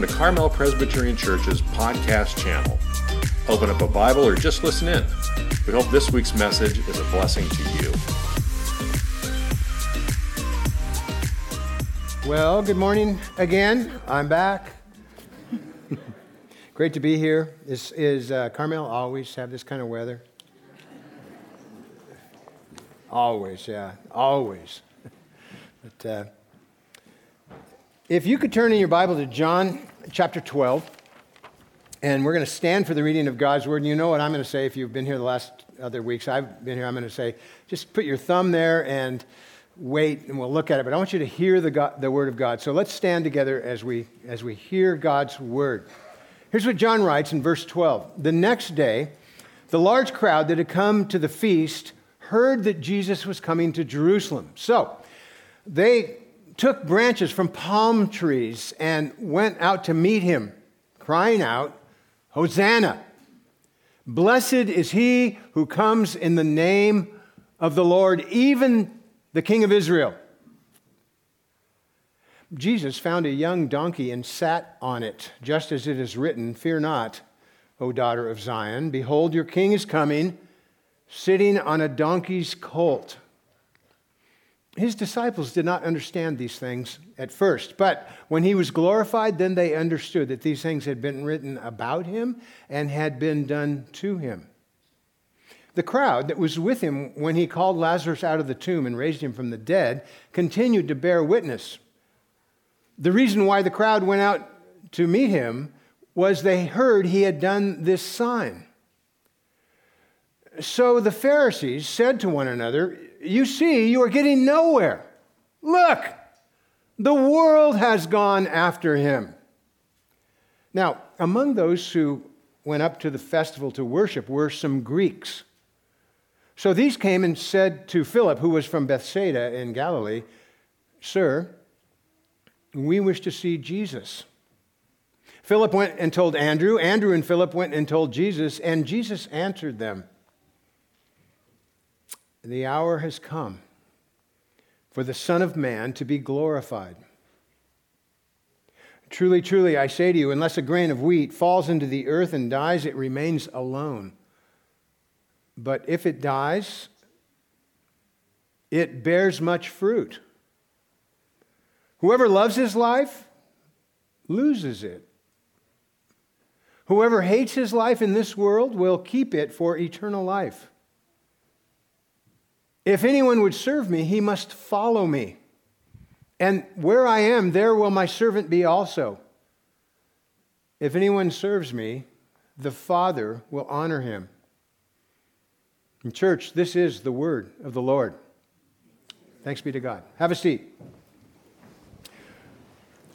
welcome to Carmel Presbyterian Church's podcast channel. Open up a Bible or just listen in. We hope this week's message is a blessing to you. Well, good morning again. I'm back. Great to be here. Is, is uh, Carmel always have this kind of weather? Always, yeah, always. but uh, if you could turn in your Bible to John chapter 12, and we're going to stand for the reading of God's word. And you know what I'm going to say if you've been here the last other weeks. I've been here. I'm going to say, just put your thumb there and wait, and we'll look at it. But I want you to hear the, God, the word of God. So let's stand together as we, as we hear God's word. Here's what John writes in verse 12. The next day, the large crowd that had come to the feast heard that Jesus was coming to Jerusalem. So they took branches from palm trees and went out to meet him, crying out, Hosanna! Blessed is he who comes in the name of the Lord, even the King of Israel. Jesus found a young donkey and sat on it, just as it is written Fear not, O daughter of Zion. Behold, your king is coming, sitting on a donkey's colt. His disciples did not understand these things at first, but when he was glorified, then they understood that these things had been written about him and had been done to him. The crowd that was with him when he called Lazarus out of the tomb and raised him from the dead continued to bear witness. The reason why the crowd went out to meet him was they heard he had done this sign. So the Pharisees said to one another, You see, you are getting nowhere. Look, the world has gone after him. Now, among those who went up to the festival to worship were some Greeks. So these came and said to Philip, who was from Bethsaida in Galilee, Sir, we wish to see Jesus. Philip went and told Andrew. Andrew and Philip went and told Jesus, and Jesus answered them The hour has come for the Son of Man to be glorified. Truly, truly, I say to you, unless a grain of wheat falls into the earth and dies, it remains alone. But if it dies, it bears much fruit. Whoever loves his life loses it. Whoever hates his life in this world will keep it for eternal life. If anyone would serve me, he must follow me. And where I am, there will my servant be also. If anyone serves me, the Father will honor him. In church, this is the word of the Lord. Thanks be to God. Have a seat.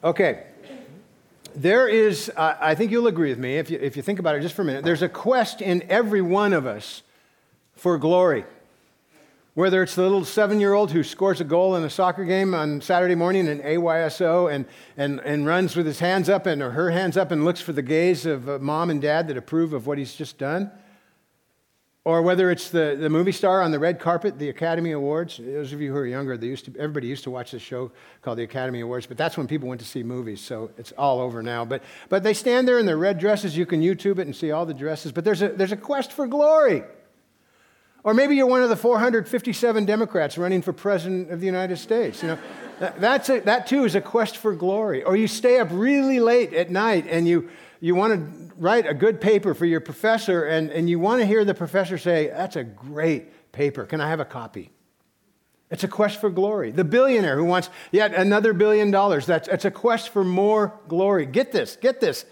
Okay. There is, uh, I think you'll agree with me if you, if you think about it just for a minute, there's a quest in every one of us for glory. Whether it's the little seven year old who scores a goal in a soccer game on Saturday morning in AYSO and, and, and runs with his hands up and, or her hands up and looks for the gaze of uh, mom and dad that approve of what he's just done or whether it's the, the movie star on the red carpet, the Academy Awards. Those of you who are younger, they used to, everybody used to watch this show called the Academy Awards, but that's when people went to see movies, so it's all over now. But, but they stand there in their red dresses. You can YouTube it and see all the dresses, but there's a, there's a quest for glory. Or maybe you're one of the 457 Democrats running for president of the United States. You know, that's a, that too is a quest for glory. Or you stay up really late at night and you, you want to write a good paper for your professor and, and you want to hear the professor say, That's a great paper. Can I have a copy? It's a quest for glory. The billionaire who wants yet another billion dollars, that's it's a quest for more glory. Get this, get this.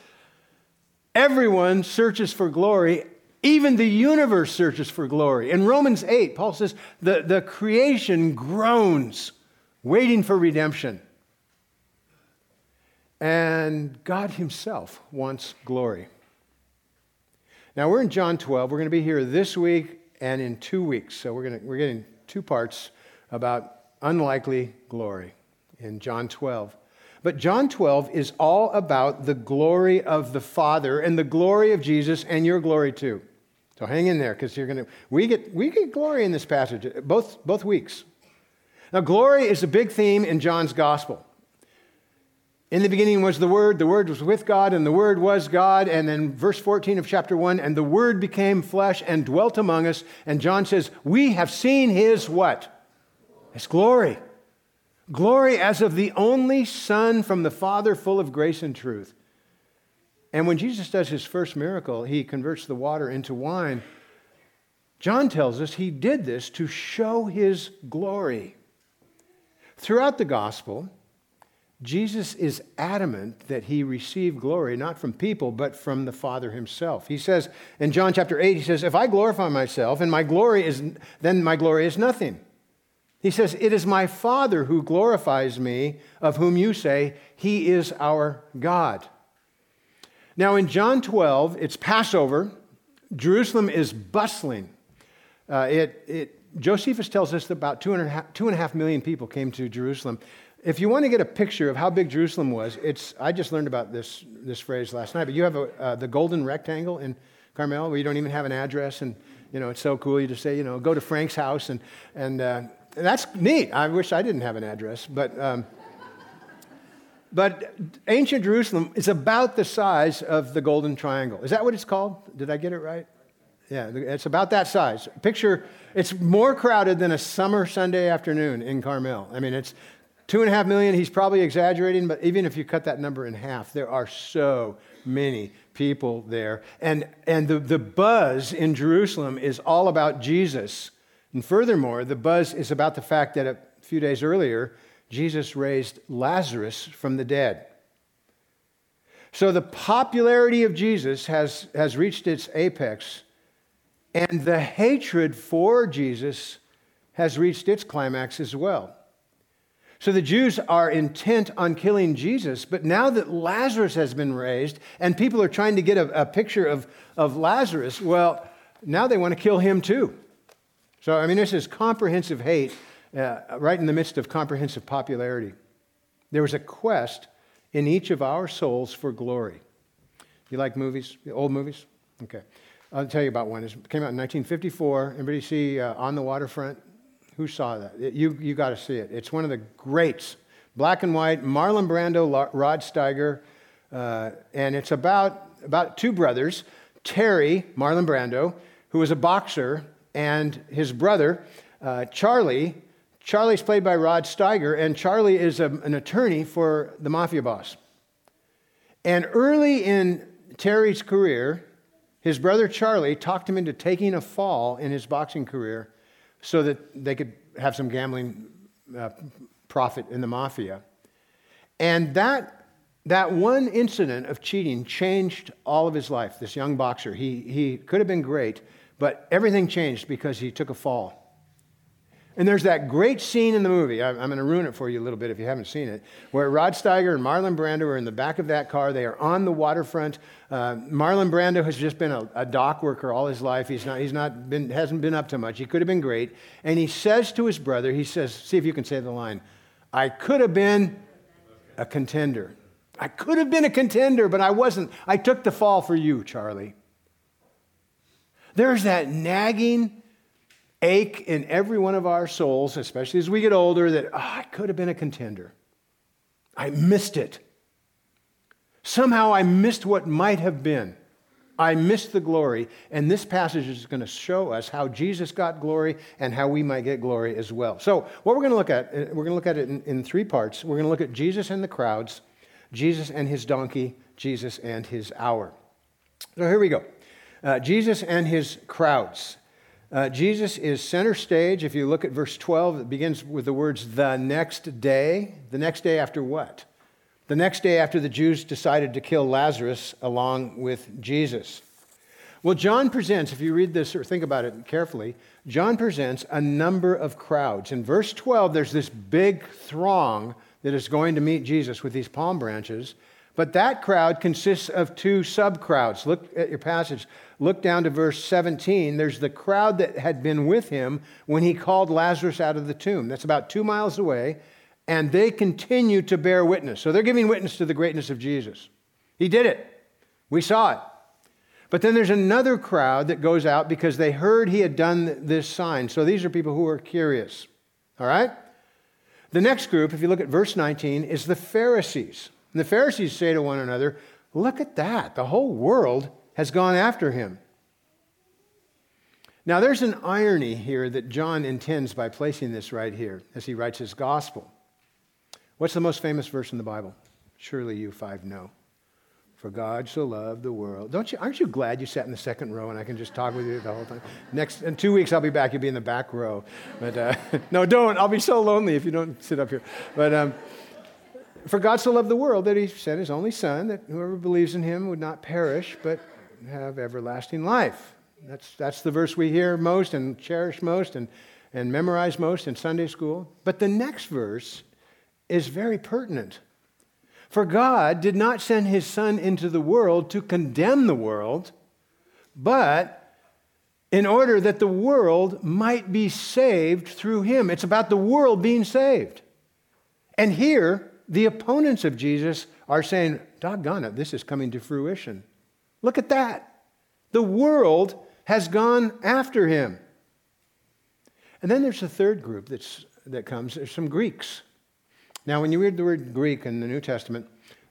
Everyone searches for glory. Even the universe searches for glory. In Romans 8, Paul says the, the creation groans, waiting for redemption. And God Himself wants glory. Now, we're in John 12. We're going to be here this week and in two weeks. So, we're, going to, we're getting two parts about unlikely glory in John 12. But John 12 is all about the glory of the Father and the glory of Jesus and your glory too. So hang in there because you're going to we get we get glory in this passage both both weeks. Now glory is a big theme in John's gospel. In the beginning was the Word, the Word was with God, and the Word was God. And then verse 14 of chapter 1, and the Word became flesh and dwelt among us. And John says, We have seen his what? His glory. Glory as of the only Son from the Father, full of grace and truth. And when Jesus does his first miracle, he converts the water into wine. John tells us he did this to show his glory. Throughout the gospel, Jesus is adamant that he received glory not from people, but from the Father himself. He says in John chapter 8, he says, If I glorify myself and my glory is, then my glory is nothing. He says, It is my Father who glorifies me, of whom you say, He is our God. Now in John 12, it's Passover. Jerusalem is bustling. Uh, it, it, Josephus tells us that about two two and a half million people came to Jerusalem. If you want to get a picture of how big Jerusalem was, it's, I just learned about this, this phrase last night, but you have a, uh, the golden rectangle in Carmel where you don't even have an address, and you know, it's so cool. You just say, you know, go to Frank's house, and, and, uh, and that's neat. I wish I didn't have an address, but, um, but ancient Jerusalem is about the size of the Golden Triangle. Is that what it's called? Did I get it right? Yeah, it's about that size. Picture, it's more crowded than a summer Sunday afternoon in Carmel. I mean, it's Two and a half million, he's probably exaggerating, but even if you cut that number in half, there are so many people there. And, and the, the buzz in Jerusalem is all about Jesus. And furthermore, the buzz is about the fact that a few days earlier, Jesus raised Lazarus from the dead. So the popularity of Jesus has, has reached its apex, and the hatred for Jesus has reached its climax as well. So the Jews are intent on killing Jesus, but now that Lazarus has been raised and people are trying to get a, a picture of, of Lazarus, well, now they want to kill him too. So, I mean, this is comprehensive hate uh, right in the midst of comprehensive popularity. There was a quest in each of our souls for glory. You like movies, old movies? Okay. I'll tell you about one. It came out in 1954. Everybody see uh, On the Waterfront? Who saw that? It, you you got to see it. It's one of the greats. Black and white, Marlon Brando, Rod Steiger, uh, and it's about, about two brothers, Terry, Marlon Brando, who was a boxer, and his brother, uh, Charlie. Charlie's played by Rod Steiger, and Charlie is a, an attorney for the mafia boss. And early in Terry's career, his brother Charlie talked him into taking a fall in his boxing career so that they could have some gambling uh, profit in the mafia. And that, that one incident of cheating changed all of his life. This young boxer, he, he could have been great, but everything changed because he took a fall. And there's that great scene in the movie. I'm going to ruin it for you a little bit if you haven't seen it, where Rod Steiger and Marlon Brando are in the back of that car. They are on the waterfront. Uh, Marlon Brando has just been a, a, dock worker all his life. He's not, he's not been, hasn't been up to much. He could have been great. And he says to his brother, he says, see if you can say the line, I could have been a contender. I could have been a contender, but I wasn't. I took the fall for you, Charlie. There's that nagging, ache in every one of our souls, especially as we get older, that oh, I could have been a contender. I missed it. Somehow I missed what might have been. I missed the glory. And this passage is going to show us how Jesus got glory and how we might get glory as well. So, what we're going to look at, uh, we're going to look at it in, in three parts. We're going to look at Jesus and the crowds, Jesus and his donkey, Jesus and his hour. So, here we go. Uh, Jesus and his crowds. Uh, Jesus is center stage. If you look at verse 12, it begins with the words, the next day. The next day after what? The next day after the Jews decided to kill Lazarus along with Jesus. Well, John presents, if you read this or think about it carefully, John presents a number of crowds. In verse 12, there's this big throng that is going to meet Jesus with these palm branches. But that crowd consists of two sub crowds. Look at your passage. Look down to verse 17. There's the crowd that had been with him when he called Lazarus out of the tomb. That's about two miles away. And they continue to bear witness. So they're giving witness to the greatness of Jesus. He did it. We saw it. But then there's another crowd that goes out because they heard he had done this sign. So these are people who are curious. All right? The next group, if you look at verse 19, is the Pharisees. And the Pharisees say to one another, Look at that. The whole world has gone after him. Now, there's an irony here that John intends by placing this right here as he writes his gospel. What's the most famous verse in the Bible? Surely you five know. For God so loved the world. Don't you, aren't you glad you sat in the second row and I can just talk with you the whole time? Next, in two weeks, I'll be back. You'll be in the back row. But uh, no, don't. I'll be so lonely if you don't sit up here. But um, for God so loved the world that he sent his only Son, that whoever believes in him would not perish, but have everlasting life. That's, that's the verse we hear most and cherish most and, and memorize most in Sunday school. But the next verse is very pertinent. For God did not send his Son into the world to condemn the world, but in order that the world might be saved through him. It's about the world being saved. And here, the opponents of Jesus are saying, doggone it, this is coming to fruition. Look at that. The world has gone after him. And then there's a third group that's, that comes. There's some Greeks. Now, when you read the word Greek in the New Testament,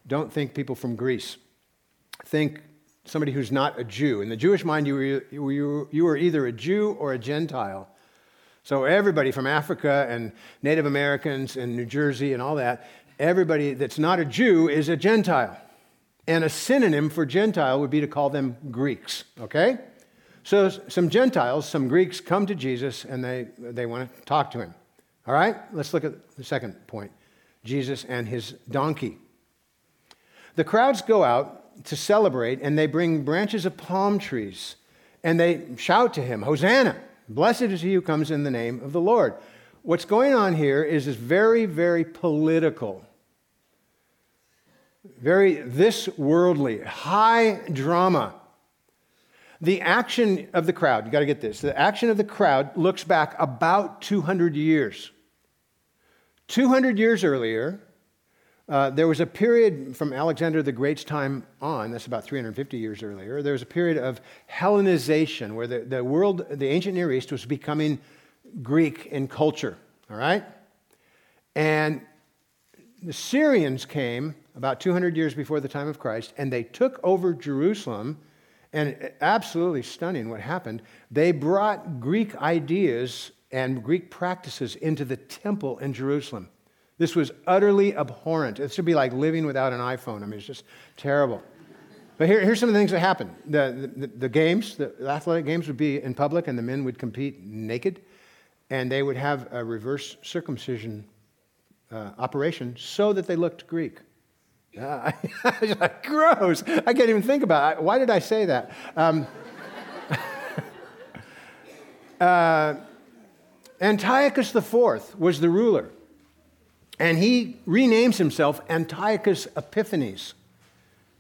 don't think people from Greece. Think somebody who's not a Jew. In the Jewish mind, you were, you were, you were either a Jew or a Gentile. So, everybody from Africa and Native Americans and New Jersey and all that, everybody that's not a Jew is a Gentile. And a synonym for Gentile would be to call them Greeks, okay? So some Gentiles, some Greeks come to Jesus and they, they want to talk to him. All right, let's look at the second point Jesus and his donkey. The crowds go out to celebrate and they bring branches of palm trees and they shout to him, Hosanna! Blessed is he who comes in the name of the Lord. What's going on here is this very, very political, very this worldly, high drama the action of the crowd, you got to get this. The action of the crowd looks back about 200 years. 200 years earlier, uh, there was a period from Alexander the Great's time on, that's about 350 years earlier, there was a period of Hellenization where the, the world, the ancient Near East, was becoming Greek in culture, all right? And the Syrians came about 200 years before the time of Christ, and they took over Jerusalem and absolutely stunning what happened. They brought Greek ideas and Greek practices into the temple in Jerusalem. This was utterly abhorrent. It should be like living without an iPhone. I mean, it's just terrible. But here, here's some of the things that happened. The, the, the games, the athletic games would be in public, and the men would compete naked, and they would have a reverse circumcision uh, operation so that they looked Greek. Uh, gross. I can't even think about it. Why did I say that? Um, uh, Antiochus IV was the ruler, and he renames himself Antiochus Epiphanes,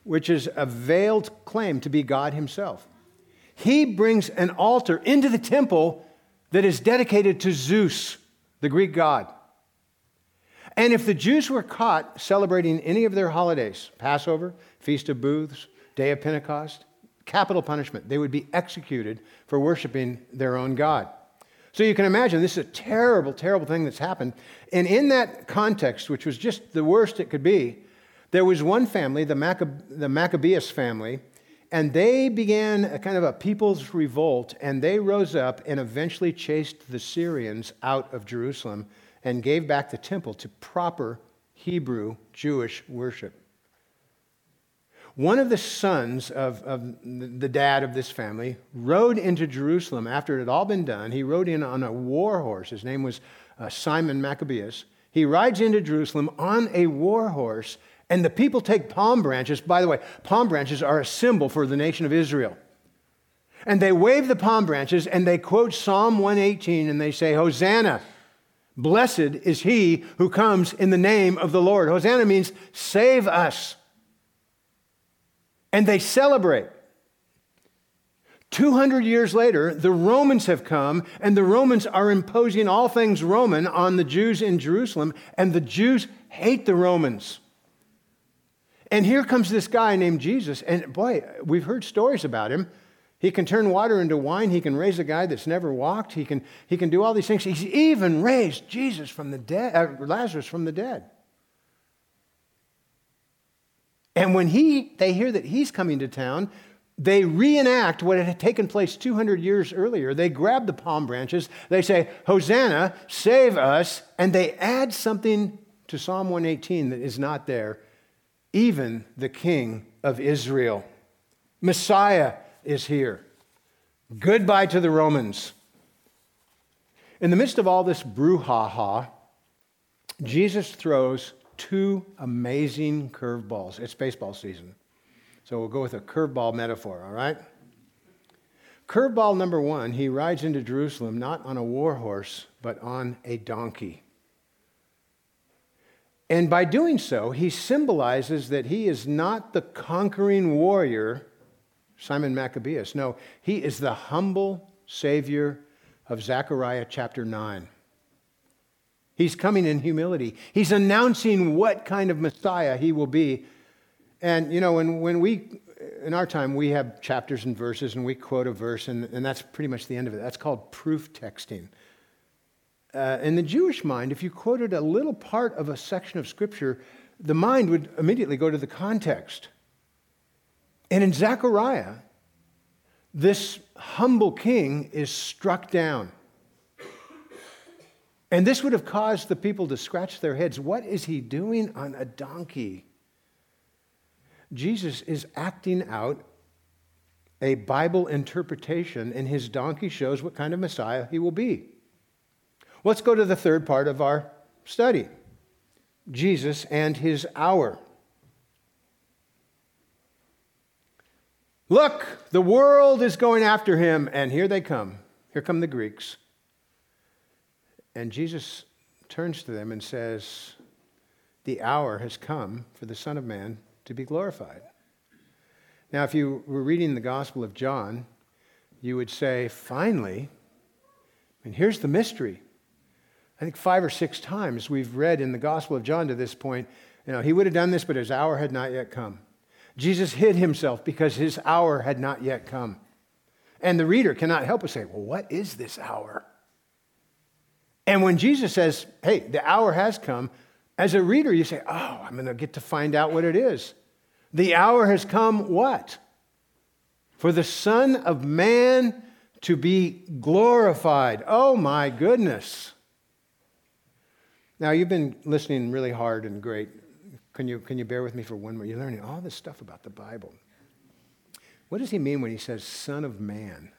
which is a veiled claim to be God himself. He brings an altar into the temple that is dedicated to Zeus, the Greek god. And if the Jews were caught celebrating any of their holidays, Passover, Feast of Booths, Day of Pentecost, capital punishment. They would be executed for worshiping their own God. So you can imagine this is a terrible, terrible thing that's happened. And in that context, which was just the worst it could be, there was one family, the, Maccab- the Maccabeus family, and they began a kind of a people's revolt, and they rose up and eventually chased the Syrians out of Jerusalem and gave back the temple to proper Hebrew Jewish worship. One of the sons of, of the dad of this family rode into Jerusalem after it had all been done. He rode in on a war horse. His name was uh, Simon Maccabeus. He rides into Jerusalem on a war horse, and the people take palm branches. By the way, palm branches are a symbol for the nation of Israel. And they wave the palm branches and they quote Psalm 118 and they say, Hosanna, Blessed is he who comes in the name of the Lord. Hosanna means save us. And they celebrate. 200 years later, the Romans have come, and the Romans are imposing all things Roman on the Jews in Jerusalem, and the Jews hate the Romans. And here comes this guy named Jesus, and boy, we've heard stories about him. He can turn water into wine. He can raise a guy that's never walked. He can, he can do all these things. He's even raised Jesus from the dead, uh, Lazarus from the dead. And when he, they hear that he's coming to town, they reenact what had taken place 200 years earlier. They grab the palm branches, they say, Hosanna, save us, and they add something to Psalm 118 that is not there. Even the King of Israel. Messiah is here. Goodbye to the Romans. In the midst of all this brouhaha, Jesus throws two amazing curveballs. It's baseball season. So we'll go with a curveball metaphor, all right? Curveball number one, he rides into Jerusalem not on a war horse, but on a donkey. And by doing so, he symbolizes that he is not the conquering warrior, Simon Maccabeus. No, he is the humble Savior of Zechariah chapter 9. He's coming in humility. He's announcing what kind of Messiah he will be. And, you know, when, when we, in our time, we have chapters and verses and we quote a verse, and, and that's pretty much the end of it. That's called proof texting. Uh, in the Jewish mind, if you quoted a little part of a section of Scripture, the mind would immediately go to the context. And in Zechariah, this humble king is struck down. And this would have caused the people to scratch their heads. What is he doing on a donkey? Jesus is acting out a Bible interpretation, and his donkey shows what kind of Messiah he will be. Let's go to the third part of our study Jesus and his hour. Look, the world is going after him, and here they come. Here come the Greeks. And Jesus turns to them and says, The hour has come for the Son of Man to be glorified. Now, if you were reading the Gospel of John, you would say, Finally, and here's the mystery. I think five or six times we've read in the Gospel of John to this point, you know, he would have done this, but his hour had not yet come. Jesus hid himself because his hour had not yet come. And the reader cannot help but say, Well, what is this hour? And when Jesus says, hey, the hour has come, as a reader, you say, oh, I'm going to get to find out what it is. The hour has come, what? For the Son of Man to be glorified. Oh, my goodness. Now, you've been listening really hard and great. Can you, can you bear with me for one more? You're learning all this stuff about the Bible. What does he mean when he says Son of Man?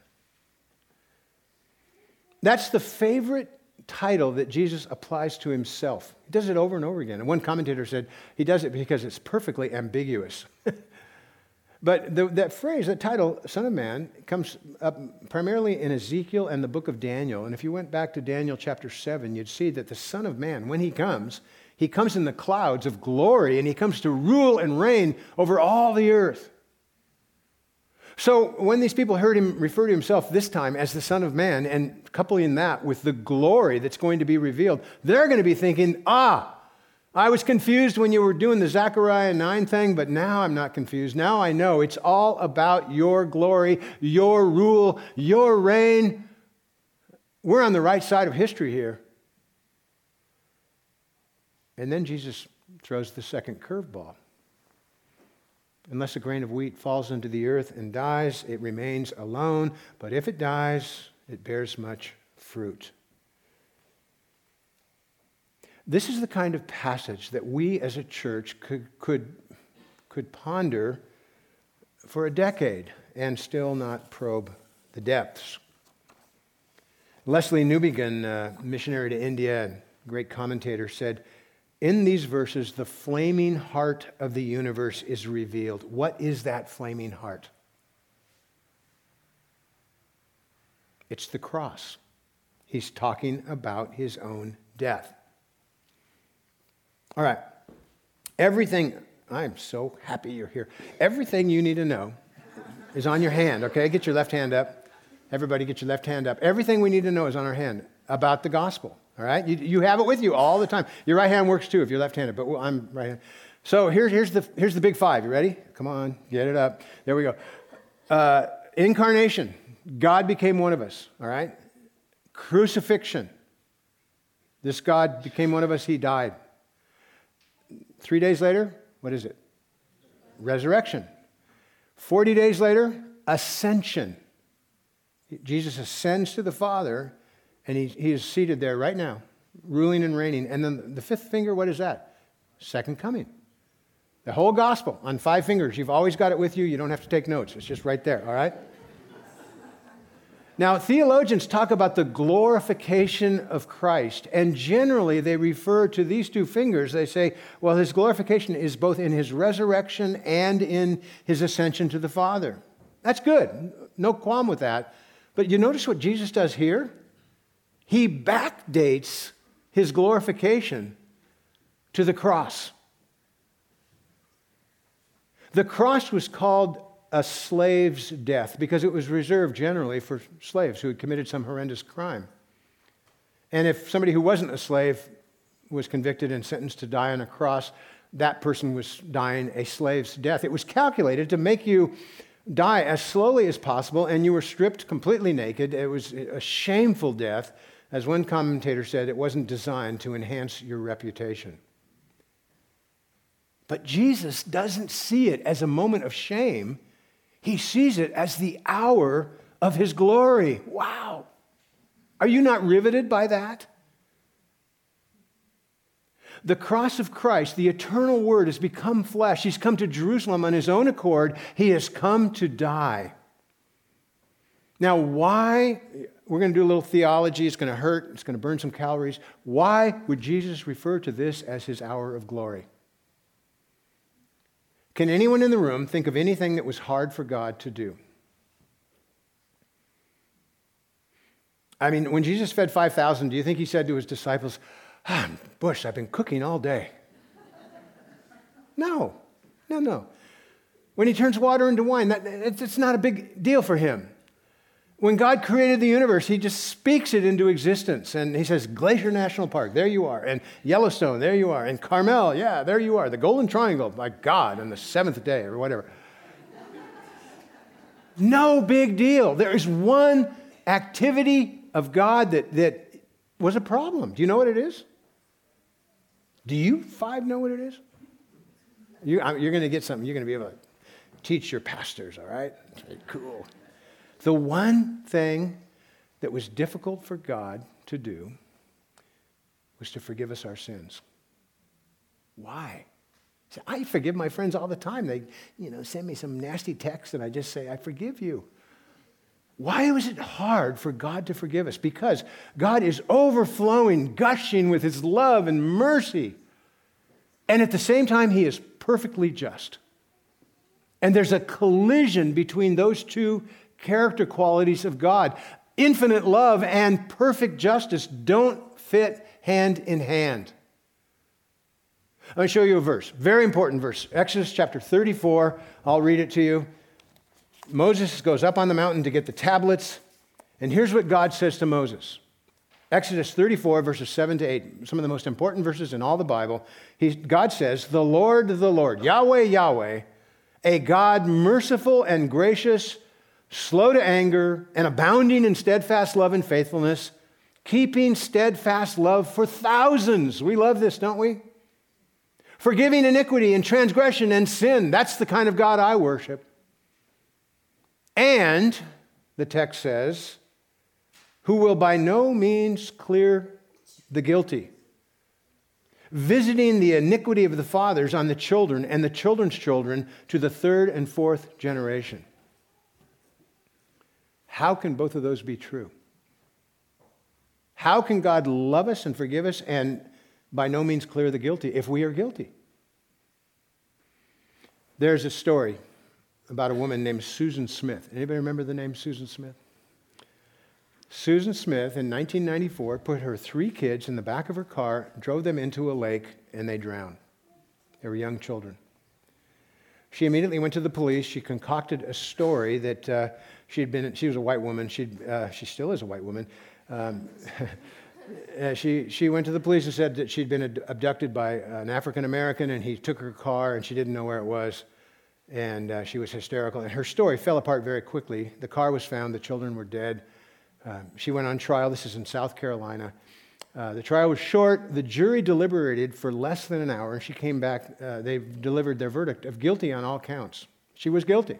That's the favorite title that Jesus applies to himself. He does it over and over again. And one commentator said he does it because it's perfectly ambiguous. but the, that phrase, that title, Son of Man, comes up primarily in Ezekiel and the book of Daniel. And if you went back to Daniel chapter 7, you'd see that the Son of Man, when he comes, he comes in the clouds of glory and he comes to rule and reign over all the earth. So when these people heard him refer to himself this time as the Son of Man and coupling that with the glory that's going to be revealed, they're going to be thinking, ah, I was confused when you were doing the Zechariah 9 thing, but now I'm not confused. Now I know it's all about your glory, your rule, your reign. We're on the right side of history here. And then Jesus throws the second curveball. Unless a grain of wheat falls into the earth and dies, it remains alone, but if it dies, it bears much fruit. This is the kind of passage that we as a church could, could, could ponder for a decade and still not probe the depths. Lesslie Newbigin, missionary to India and great commentator, said, in these verses, the flaming heart of the universe is revealed. What is that flaming heart? It's the cross. He's talking about his own death. All right. Everything, I'm so happy you're here. Everything you need to know is on your hand, okay? Get your left hand up. Everybody, get your left hand up. Everything we need to know is on our hand about the gospel. All right? You, you have it with you all the time. Your right hand works too if you're left handed, but I'm right handed. So here's, here's, the, here's the big five. You ready? Come on, get it up. There we go. Uh, incarnation. God became one of us. All right? Crucifixion. This God became one of us, he died. Three days later, what is it? resurrection. 40 days later, ascension. Jesus ascends to the Father, and he, he is seated there right now, ruling and reigning. And then the fifth finger, what is that? Second coming. The whole gospel on five fingers. You've always got it with you. You don't have to take notes, it's just right there, all right? Now, theologians talk about the glorification of Christ, and generally they refer to these two fingers. They say, well, his glorification is both in his resurrection and in his ascension to the Father. That's good. No qualm with that. But you notice what Jesus does here? He backdates his glorification to the cross. The cross was called a slave's death because it was reserved generally for slaves who had committed some horrendous crime. And if somebody who wasn't a slave was convicted and sentenced to die on a cross, that person was dying a slave's death. It was calculated to make you die as slowly as possible, and you were stripped completely naked. It was a shameful death. As one commentator said, it wasn't designed to enhance your reputation. But Jesus doesn't see it as a moment of shame. He sees it as the hour of his glory. Wow. Are you not riveted by that? The cross of Christ, the eternal word, has become flesh. He's come to Jerusalem on his own accord. He has come to die. Now, why? We're going to do a little theology. It's going to hurt. It's going to burn some calories. Why would Jesus refer to this as his hour of glory? Can anyone in the room think of anything that was hard for God to do? I mean, when Jesus fed 5,000, do you think he said to his disciples, ah, Bush, I've been cooking all day? No, no, no. When he turns water into wine, that, it's not a big deal for him. When God created the universe, He just speaks it into existence. And He says, Glacier National Park, there you are. And Yellowstone, there you are. And Carmel, yeah, there you are. The Golden Triangle, by God, on the seventh day or whatever. no big deal. There is one activity of God that, that was a problem. Do you know what it is? Do you five know what it is? You, are going to get something. You're going to be able to teach your pastors, all right? Cool. The one thing that was difficult for God to do was to forgive us our sins. Why? See, I forgive my friends all the time. They, you know, send me some nasty text and I just say, I forgive you. Why was it hard for God to forgive us? Because God is overflowing, gushing with his love and mercy. And at the same time, he is perfectly just. And there's a collision between those two character qualities of God. Infinite love and perfect justice don't fit hand in hand. Let me show you a verse, very important verse. Exodus chapter 34. I'll read it to you. Moses goes up on the mountain to get the tablets, and here's what God says to Moses. Exodus 34, verses 7 to 8, some of the most important verses in all the Bible. He, God says, The Lord, the Lord, Yahweh, Yahweh, a God merciful and gracious, slow to anger, and abounding in steadfast love and faithfulness, keeping steadfast love for thousands. We love this, don't we? Forgiving iniquity and transgression and sin. That's the kind of God I worship. And, the text says, who will by no means clear the guilty, visiting the iniquity of the fathers on the children and the children's children to the third and fourth generation. How can both of those be true? How can God love us and forgive us and by no means clear the guilty if we are guilty? There's a story about a woman named Susan Smith. Anybody remember the name Susan Smith? Susan Smith in 1994 put her three kids in the back of her car, drove them into a lake, and they drowned. They were young children. She immediately went to the police. She concocted a story that uh, she had been, she was a white woman. she uh, she still is a white woman. Um, uh, she, she went to the police and said that she'd been abducted by an African American and he took her car and she didn't know where it was. And uh, she was hysterical. And her story fell apart very quickly. The car was found, the children were dead. Uh, she went on trial. This is in South Carolina. Uh, the trial was short. The jury deliberated for less than an hour, and she came back. Uh, they delivered their verdict of guilty on all counts. She was guilty.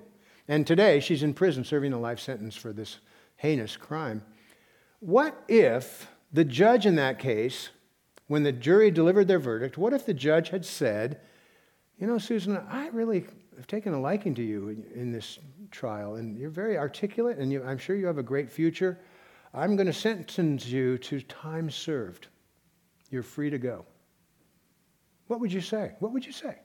And today, she's in prison serving a life sentence for this heinous crime. What if the judge in that case, when the jury delivered their verdict, what if the judge had said, You know, Susan, I really have taken a liking to you in, in this trial, and you're very articulate, and you, I'm sure you have a great future. I'm going to sentence you to time served. You're free to go. What would you say? What would you say?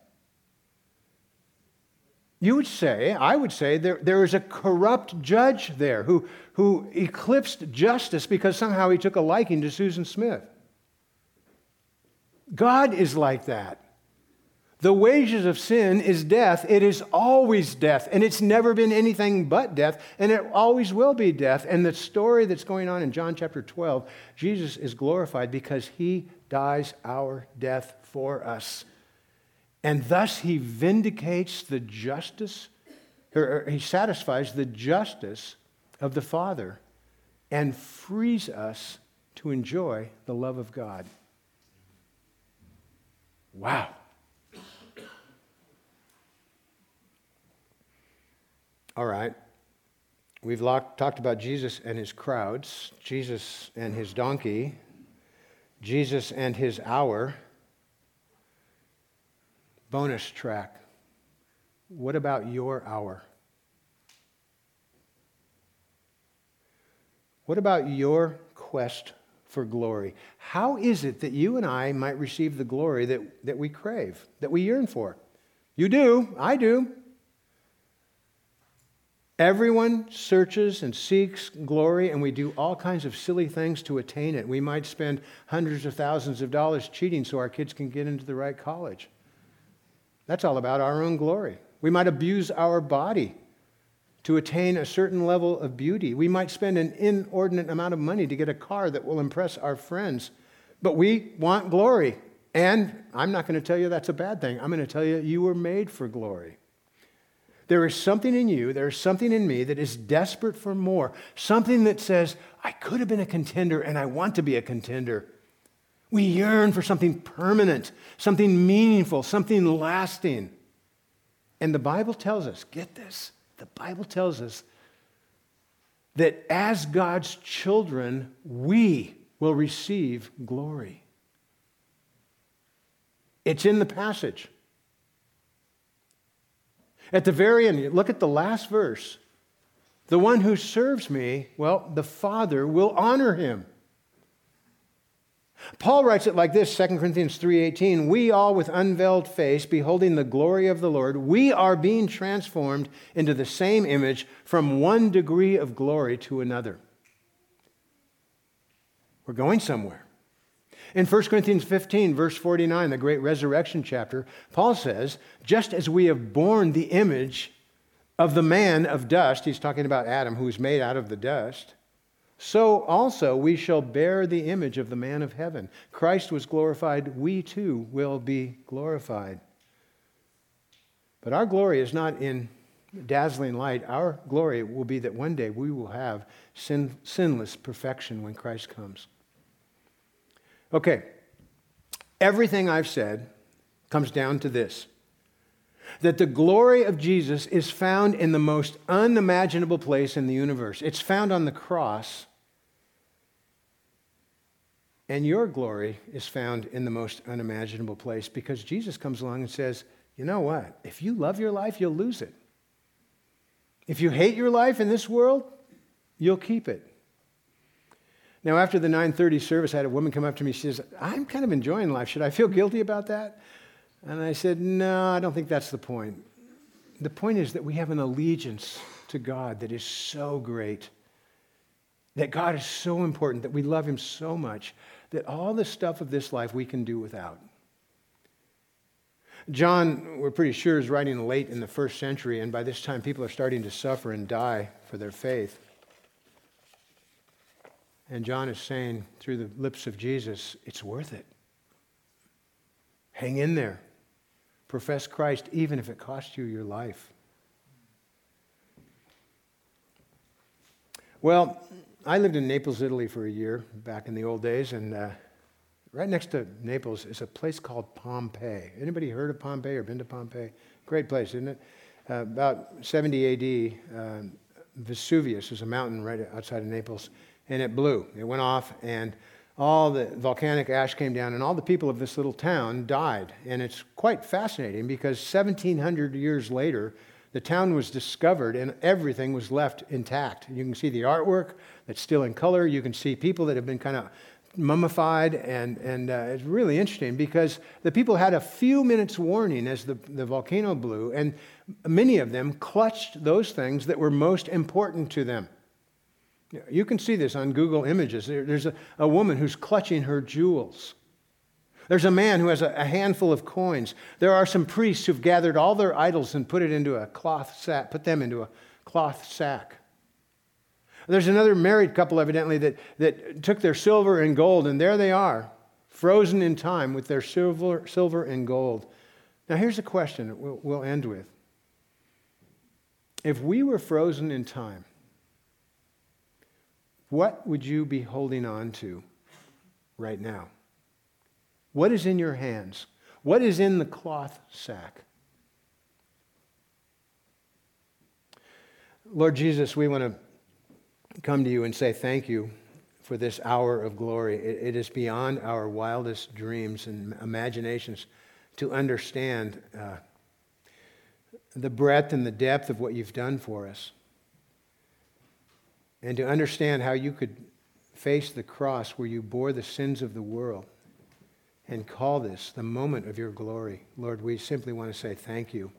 You would say, I would say, there, there is a corrupt judge there who, who eclipsed justice because somehow he took a liking to Susan Smith. God is like that. The wages of sin is death. It is always death, and it's never been anything but death, and it always will be death. And the story that's going on in John chapter 12, Jesus is glorified because he dies our death for us. And thus he vindicates the justice, or he satisfies the justice of the Father and frees us to enjoy the love of God. Wow. All right. We've locked, talked about Jesus and his crowds, Jesus and his donkey, Jesus and his hour. Bonus track. What about your hour? What about your quest for glory? How is it that you and I might receive the glory that, that we crave, that we yearn for? You do, I do. Everyone searches and seeks glory, and we do all kinds of silly things to attain it. We might spend hundreds of thousands of dollars cheating so our kids can get into the right college. That's all about our own glory. We might abuse our body to attain a certain level of beauty. We might spend an inordinate amount of money to get a car that will impress our friends. But we want glory. And I'm not going to tell you that's a bad thing. I'm going to tell you you were made for glory. There is something in you, there is something in me that is desperate for more. Something that says, I could have been a contender and I want to be a contender. We yearn for something permanent, something meaningful, something lasting. And the Bible tells us, get this, the Bible tells us that as God's children, we will receive glory. It's in the passage. At the very end, look at the last verse. The one who serves me, well, the Father will honor him. Paul writes it like this 2 Corinthians 3:18 We all with unveiled face beholding the glory of the Lord we are being transformed into the same image from one degree of glory to another. We're going somewhere. In 1 Corinthians 15, verse 49, the great resurrection chapter, Paul says, just as we have borne the image of the man of dust, he's talking about Adam, who was made out of the dust, so also we shall bear the image of the man of heaven. Christ was glorified, we too will be glorified. But our glory is not in dazzling light. Our glory will be that one day we will have sin, sinless perfection when Christ comes. Okay, everything I've said comes down to this that the glory of Jesus is found in the most unimaginable place in the universe. It's found on the cross, and your glory is found in the most unimaginable place because Jesus comes along and says, You know what? If you love your life, you'll lose it. If you hate your life in this world, you'll keep it. Now, after the 9:30 service, I had a woman come up to me. She says, "I'm kind of enjoying life. Should I feel guilty about that?" And I said, "No, I don't think that's the point. The point is that we have an allegiance to God that is so great. That God is so important, that we love him so much that all the stuff of this life we can do without." John, we're pretty sure, is writing late in the first century, and by this time people are starting to suffer and die for their faith. And John is saying through the lips of Jesus, it's worth it. Hang in there. Profess Christ even if it costs you your life. Well, I lived in Naples, Italy for a year back in the old days, and uh, Right next to Naples is a place called Pompeii. Anybody heard of Pompeii or been to Pompeii? Great place, isn't it? Uh, about 70 AD, uh, Vesuvius is a mountain right outside of Naples, and it blew. It went off, and all the volcanic ash came down, and all the people of this little town died. And it's quite fascinating because 1700 years later, the town was discovered and everything was left intact. You can see the artwork that's still in color. You can see people that have been kind of mummified, and, and uh, it's really interesting because the people had a few minutes warning as the, the volcano blew, and many of them clutched those things that were most important to them. You can see this on Google Images. There's a, a woman who's clutching her jewels. There's a man who has a, a, handful of coins. There are some priests who've gathered all their idols and put it into a cloth sack, put them into a cloth sack. There's another married couple, evidently, that, that took their silver and gold, and there they are, frozen in time with their silver, silver and gold. Now, here's a question we'll, we'll end with. If we were frozen in time, what would you be holding on to right now? What is in your hands? What is in the cloth sack? Lord Jesus, we want to come to you and say thank you for this hour of glory. it, is beyond our wildest dreams and imaginations to understand uh, the breadth and the depth of what you've done for us and to understand how you could face the cross where you bore the sins of the world and call this the moment of your glory. Lord, we simply want to say thank you.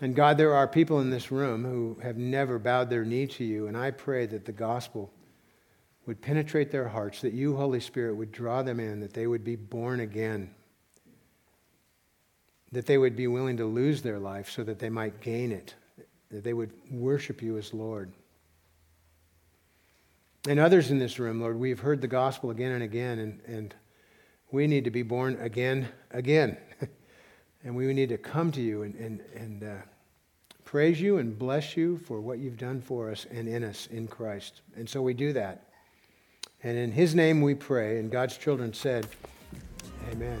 And God, there are people in this room who have never bowed their knee to you, and I pray that the gospel would penetrate their hearts, that you, Holy Spirit, would draw them in, that they would be born again, that they would be willing to lose their life so that they might gain it that they would worship you as Lord. And others in this room, Lord, we've heard the gospel again and again, and, and we need to be born again, again. and we need to come to you and, and, and uh, praise you and bless you for what you've done for us and in us in Christ. And so we do that. And in his name we pray, and God's children said, Amen.